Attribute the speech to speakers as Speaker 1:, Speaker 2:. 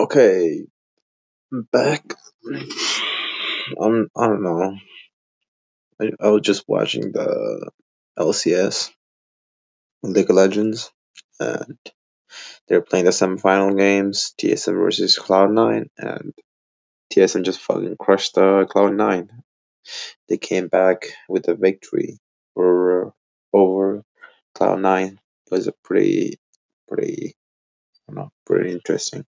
Speaker 1: Okay, back. I'm. I don't know. I, I was just watching the LCS, League of Legends, and they're playing the semifinal games, TSM versus Cloud9, and TSM just fucking crushed the Cloud9. They came back with a victory for over Cloud9. It was a pretty, pretty, I don't know, pretty interesting.